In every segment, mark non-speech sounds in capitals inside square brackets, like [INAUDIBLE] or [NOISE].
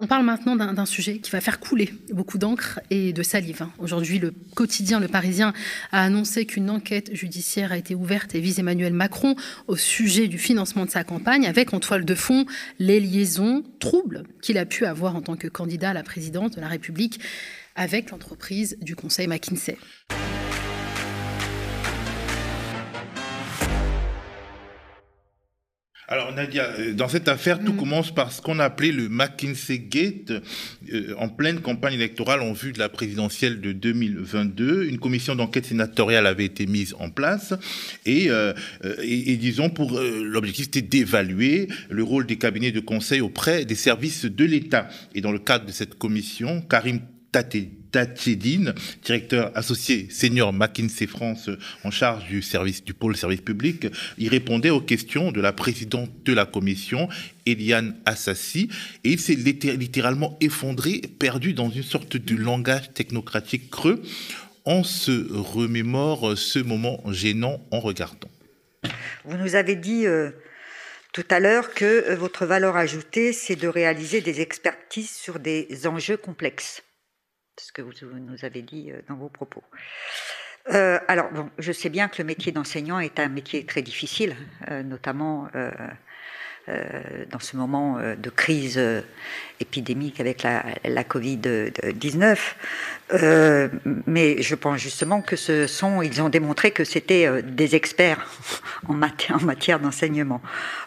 On parle maintenant d'un sujet qui va faire couler beaucoup d'encre et de salive. Aujourd'hui, le quotidien Le Parisien a annoncé qu'une enquête judiciaire a été ouverte et vise Emmanuel Macron au sujet du financement de sa campagne, avec en toile de fond les liaisons troubles qu'il a pu avoir en tant que candidat à la présidence de la République avec l'entreprise du Conseil McKinsey. Alors Nadia, euh, dans cette affaire, tout mm. commence par ce qu'on a appelé le McKinsey Gate. Euh, en pleine campagne électorale en vue de la présidentielle de 2022, une commission d'enquête sénatoriale avait été mise en place et, euh, et, disons pour l'objectif c'était d'évaluer le rôle des cabinets de conseil auprès des services de l'État. Et dans le cadre de cette commission, Karim Taté Tachedine, directeur associé senior McKinsey France en charge du service du pôle service public, il répondait aux questions de la présidente de la commission, Eliane Assassi, et il s'est littéralement effondré, perdu dans une sorte de langage technocratique creux. On se remémore ce moment gênant en regardant. Vous nous avez dit euh, tout à l'heure que euh, votre valeur ajoutée, c'est de réaliser des expertises sur des enjeux complexes ce que vous nous avez dit euh, dans vos propos. Euh, alors, bon, je sais bien que le métier d'enseignant est un métier très difficile, euh, notamment dans ce moment de crise épidémique avec la, la Covid-19. mais je pense justement que ce sont, ils ont démontré que c'était des experts [LAUGHS] en matière, en matière d'enseignement.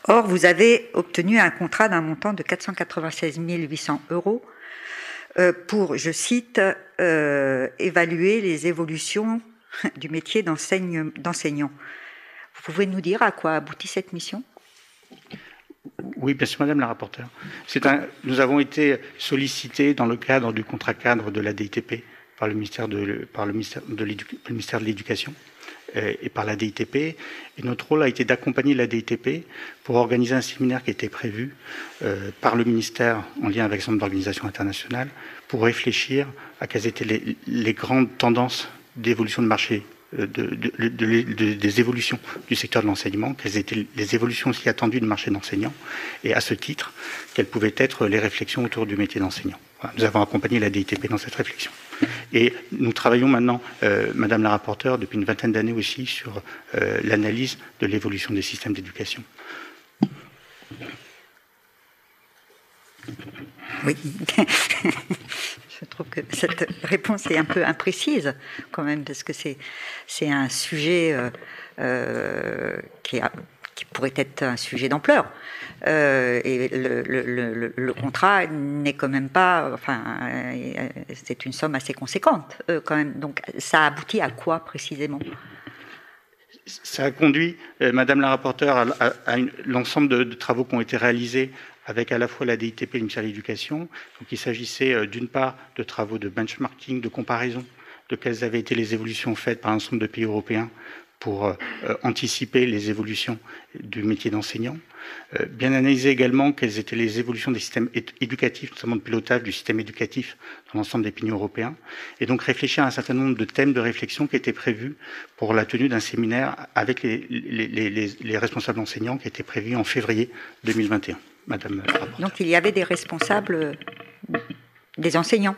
Or, vous avez obtenu un contrat d'un montant de 496 800 euros pour, je cite, euh, évaluer les évolutions [LAUGHS] du métier d'enseignant. Vous pouvez nous dire à quoi aboutit cette mission? Oui, bien sûr, Madame la rapporteure. Nous avons été sollicités dans le cadre du contrat cadre de la DITP par le ministère de, l'Éducation euh, et par la DITP. Et notre rôle a été d'accompagner la DITP pour organiser un séminaire qui était prévu euh, par le ministère en lien avec son d'organisation internationale pour réfléchir à quelles étaient les, grandes tendances d'évolution de marché euh, de, des évolutions du secteur de l'enseignement, quelles étaient les évolutions aussi attendues du marché d'enseignants, et à ce titre, quelles pouvaient être les réflexions autour du métier d'enseignant. nous avons accompagné la DITP dans cette réflexion. Et nous travaillons maintenant, euh, Madame la rapporteure, depuis une vingtaine d'années aussi, sur euh, l'analyse de l'évolution des systèmes d'éducation. Oui. [LAUGHS] Je trouve que cette réponse est un peu imprécise quand même, parce que c'est, un sujet euh, qui a qui pourrait être un sujet d'ampleur. Euh, et le, contrat n'est quand même pas, enfin, euh, c'est une somme assez conséquente euh, quand même. Donc, ça aboutit à quoi précisément? Ça a conduit, Madame la rapporteure, à, l'ensemble de, travaux qui ont été réalisés avec à la fois la DITP et le ministère de l'Éducation. Donc, il s'agissait d'une part de travaux de benchmarking, de comparaison de quelles avaient été les évolutions faites par un ensemble de pays européens pour euh, anticiper les évolutions du métier d'enseignant. Euh, bien analyser également quelles étaient les évolutions des systèmes éducatifs, notamment de pilotage du système éducatif dans l'ensemble des pays européens, et donc réfléchir à un certain nombre de thèmes de réflexion qui étaient prévus pour la tenue d'un séminaire avec les, les, responsables enseignants qui était prévu en février 2021. Madame Donc il y avait des responsables, des enseignants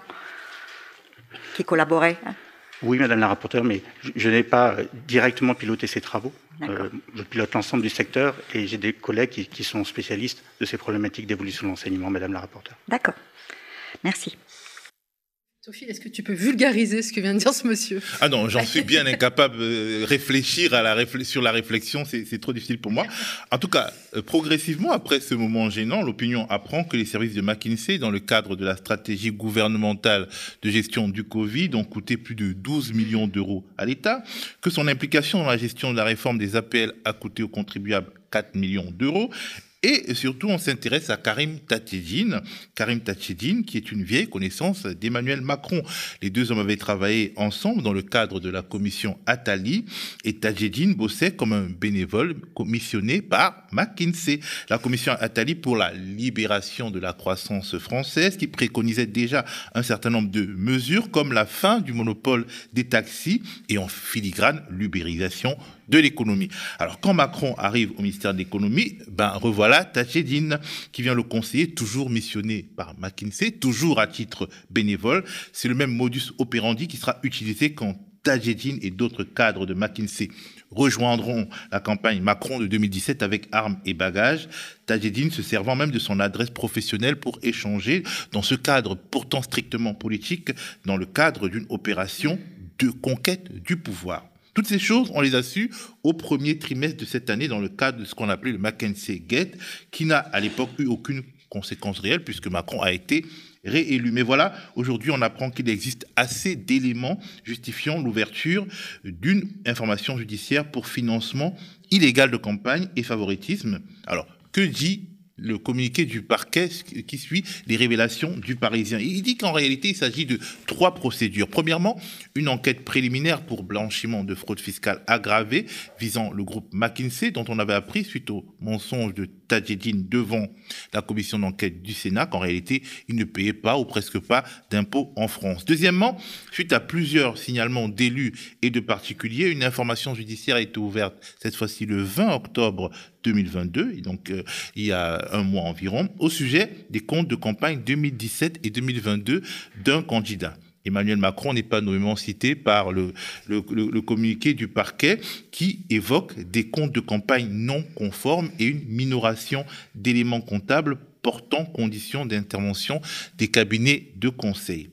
qui collaboraient hein oui, Madame la rapporteure, mais je, n'ai pas directement piloté ces travaux. Euh, je pilote l'ensemble du secteur et j'ai des collègues qui, qui, sont spécialistes de ces problématiques d'évolution de l'enseignement, Madame la rapporteure. D'accord. Merci. Sophie, est-ce que tu peux vulgariser ce que vient de dire ce monsieur? Ah non, j'en suis bien incapable. de réfléchir à la sur la réflexion, c'est trop difficile pour moi. En tout cas, euh, progressivement, après ce moment gênant, l'opinion apprend que les services de McKinsey, dans le cadre de la stratégie gouvernementale de gestion du Covid, ont coûté plus de 12 millions d'euros à l'État, que son implication dans la gestion de la réforme des APL a coûté aux contribuables 4 millions d'euros et surtout, on s'intéresse à Karim Tachedine. Karim Tachedine, qui est une vieille connaissance d'Emmanuel Macron. Les deux hommes avaient travaillé ensemble dans le cadre de la commission Attali. Et Tachedine bossait comme un bénévole commissionné par McKinsey. La commission Attali pour la libération de la croissance française, qui préconisait déjà un certain nombre de mesures, comme la fin du monopole des taxis et en filigrane l'ubérisation de l'économie. Alors quand Macron arrive au ministère de l'économie, ben revoilà Tadjedine qui vient le conseiller, toujours missionné par McKinsey, toujours à titre bénévole. C'est le même modus operandi qui sera utilisé quand Tadjedine et d'autres cadres de McKinsey rejoindront la campagne Macron de 2017 avec armes et bagages, Tadjedine se servant même de son adresse professionnelle pour échanger dans ce cadre pourtant strictement politique, dans le cadre d'une opération de conquête du pouvoir. Toutes ces choses, on les a su au premier trimestre de cette année dans le cadre de ce qu'on appelait le Mackenzie Gate, qui n'a à l'époque eu aucune conséquence réelle puisque Macron a été réélu. Mais voilà, aujourd'hui, on apprend qu'il existe assez d'éléments justifiant l'ouverture d'une information judiciaire pour financement illégal de campagne et favoritisme. Alors, que dit le communiqué du parquet qui suit les révélations du Parisien. Il dit qu'en réalité, il s'agit de trois procédures. Premièrement, une enquête préliminaire pour blanchiment de fraude fiscale aggravée visant le groupe McKinsey, dont on avait appris suite au mensonge de Devant la commission d'enquête du Sénat qu'en réalité, il ne payait pas ou presque pas d'impôts en France. Deuxièmement, suite à plusieurs signalements d'élus et de particuliers, une information judiciaire a été ouverte cette fois-ci le 20 octobre 2022, et donc euh, il y a un mois environ, au sujet des comptes de campagne 2017 et 2022 d'un candidat. Emmanuel Macron n'est pas nommément cité par le, le, le, communiqué du parquet qui évoque des comptes de campagne non conformes et une minoration d'éléments comptables portant condition d'intervention des cabinets de conseil.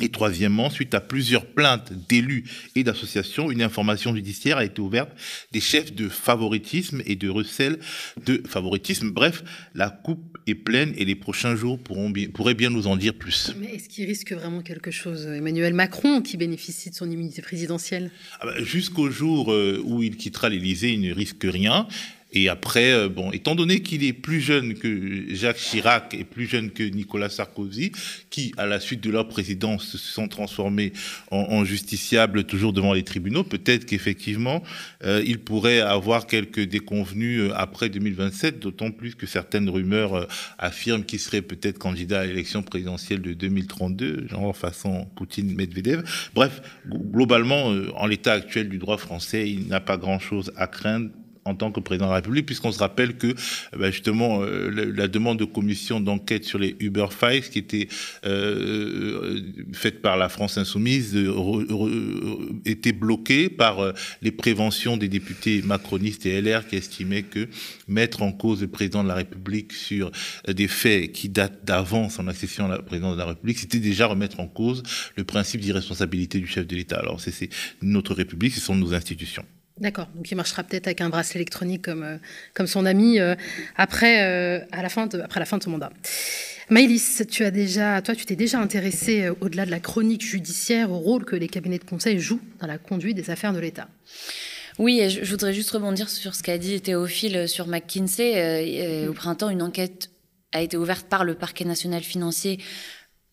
Et troisièmement, suite à plusieurs plaintes d'élus et d'associations, une information judiciaire a été ouverte des chefs de favoritisme et de recel de favoritisme. Bref, la coupe est pleine et les prochains jours pourront pourraient bien nous en dire plus. Mais est-ce qu'il risque vraiment quelque chose Emmanuel Macron, qui bénéficie de son immunité présidentielle? Ah bah, Jusqu'au jour euh, où il quittera l'Élysée, il ne risque rien. Et après, euh, bon, étant donné qu'il est plus jeune que Jacques Chirac et plus jeune que Nicolas Sarkozy, qui, à la suite de leur présidence, se sont transformés en, justiciables toujours devant les tribunaux, peut-être qu'effectivement, euh, il pourrait avoir quelques déconvenus euh, après 2027, d'autant plus que certaines rumeurs affirment qu'il serait peut-être candidat à l'élection présidentielle de 2032, genre façon Poutine-Medvedev. Bref, globalement, en l'état actuel du droit français, il n'a pas grand-chose à craindre en tant que président de la République, puisqu'on se rappelle que bah, justement euh, la, demande de commission d'enquête sur les Uber Files, qui était euh, faite par la France insoumise, était bloquée par les préventions des députés macronistes et LR qui estimaient que mettre en cause le président de la République sur des faits qui datent d'avant son accession à la présidence de la République, c'était déjà remettre en cause le principe d'irresponsabilité du chef de l'État. Alors c'est notre République, ce sont nos institutions. D'accord, donc il marchera peut-être avec un bracelet électronique comme, euh, comme son ami euh, après, euh, à la fin de, après la fin de son mandat. Maëlys, tu as déjà, toi, tu t'es déjà intéressée, au-delà de la chronique judiciaire, au rôle que les cabinets de conseil jouent dans la conduite des affaires de l'État? Oui, je, je, voudrais juste rebondir sur ce qu'a dit Théophile sur McKinsey. au printemps, une enquête a été ouverte par le parquet national financier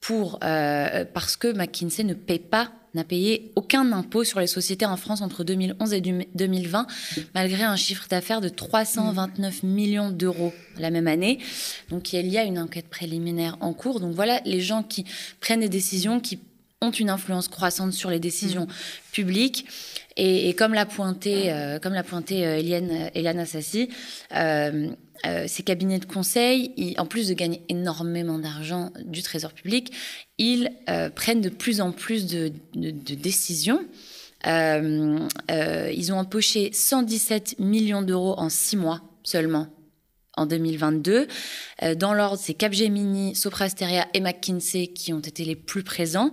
pour, parce que McKinsey ne paie pas n'a payé aucun impôt sur les sociétés en France entre 2011 et 2020, malgré un chiffre d'affaires de 329 millions d'euros la même année. Donc il y a une enquête préliminaire en cours. Donc voilà les gens qui prennent des décisions, qui ont une influence croissante sur les décisions mm. publiques. Et, comme l'a pointé, euh, comme l'a pointé euh, Eliane, Eliane Assassi, euh, euh, ces cabinets de conseil, en plus de gagner énormément d'argent du Trésor public, ils euh, prennent de plus en plus de, décisions. Euh, ils ont empoché 117 millions d'euros en six mois seulement en 2022. Euh, dans l'ordre, c'est Capgemini, Soprasteria et McKinsey qui ont été les plus présents.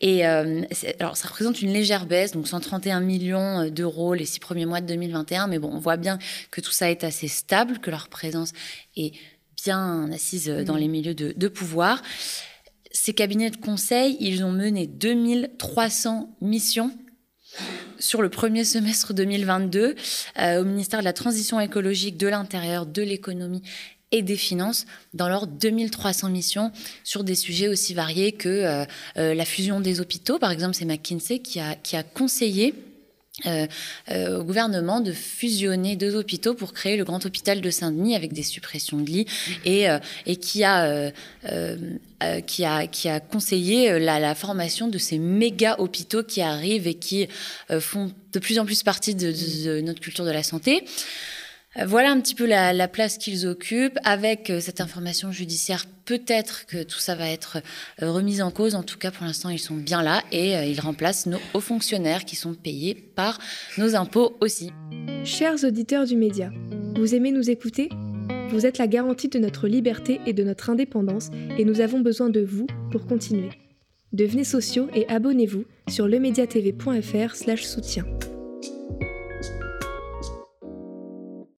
Et euh, alors, ça représente une légère baisse, donc 131 millions euh, d'euros les six premiers mois de 2021. Mais bon, on voit bien que tout ça est assez stable, que leur présence est bien assise dans les milieux de, de pouvoir. Ces cabinets de conseil, ils ont mené 2300 missions sur le premier semestre 2022 euh, au ministère de la Transition écologique, de l'Intérieur, de l'économie et des finances dans leurs 2300 missions sur des sujets aussi variés que euh, euh, la fusion des hôpitaux. Par exemple, c'est McKinsey qui a, qui a conseillé euh, euh, au gouvernement de fusionner deux hôpitaux pour créer le grand hôpital de Saint-Denis avec des suppressions de lits et, euh, et qui, a, qui, a, qui a conseillé la, la, formation de ces méga hôpitaux qui arrivent et qui font de plus en plus partie de, de notre culture de la santé. Voilà un petit peu la, place qu'ils occupent. Avec euh, cette information judiciaire, peut-être que tout ça va être euh, remis en cause. En tout cas, pour l'instant, ils sont bien là et euh, ils remplacent nos hauts fonctionnaires qui sont payés par nos impôts aussi. Chers auditeurs du média, vous aimez nous écouter? Vous êtes la garantie de notre liberté et de notre indépendance et nous avons besoin de vous pour continuer. Devenez sociaux et abonnez-vous sur lemediatv.fr/soutien.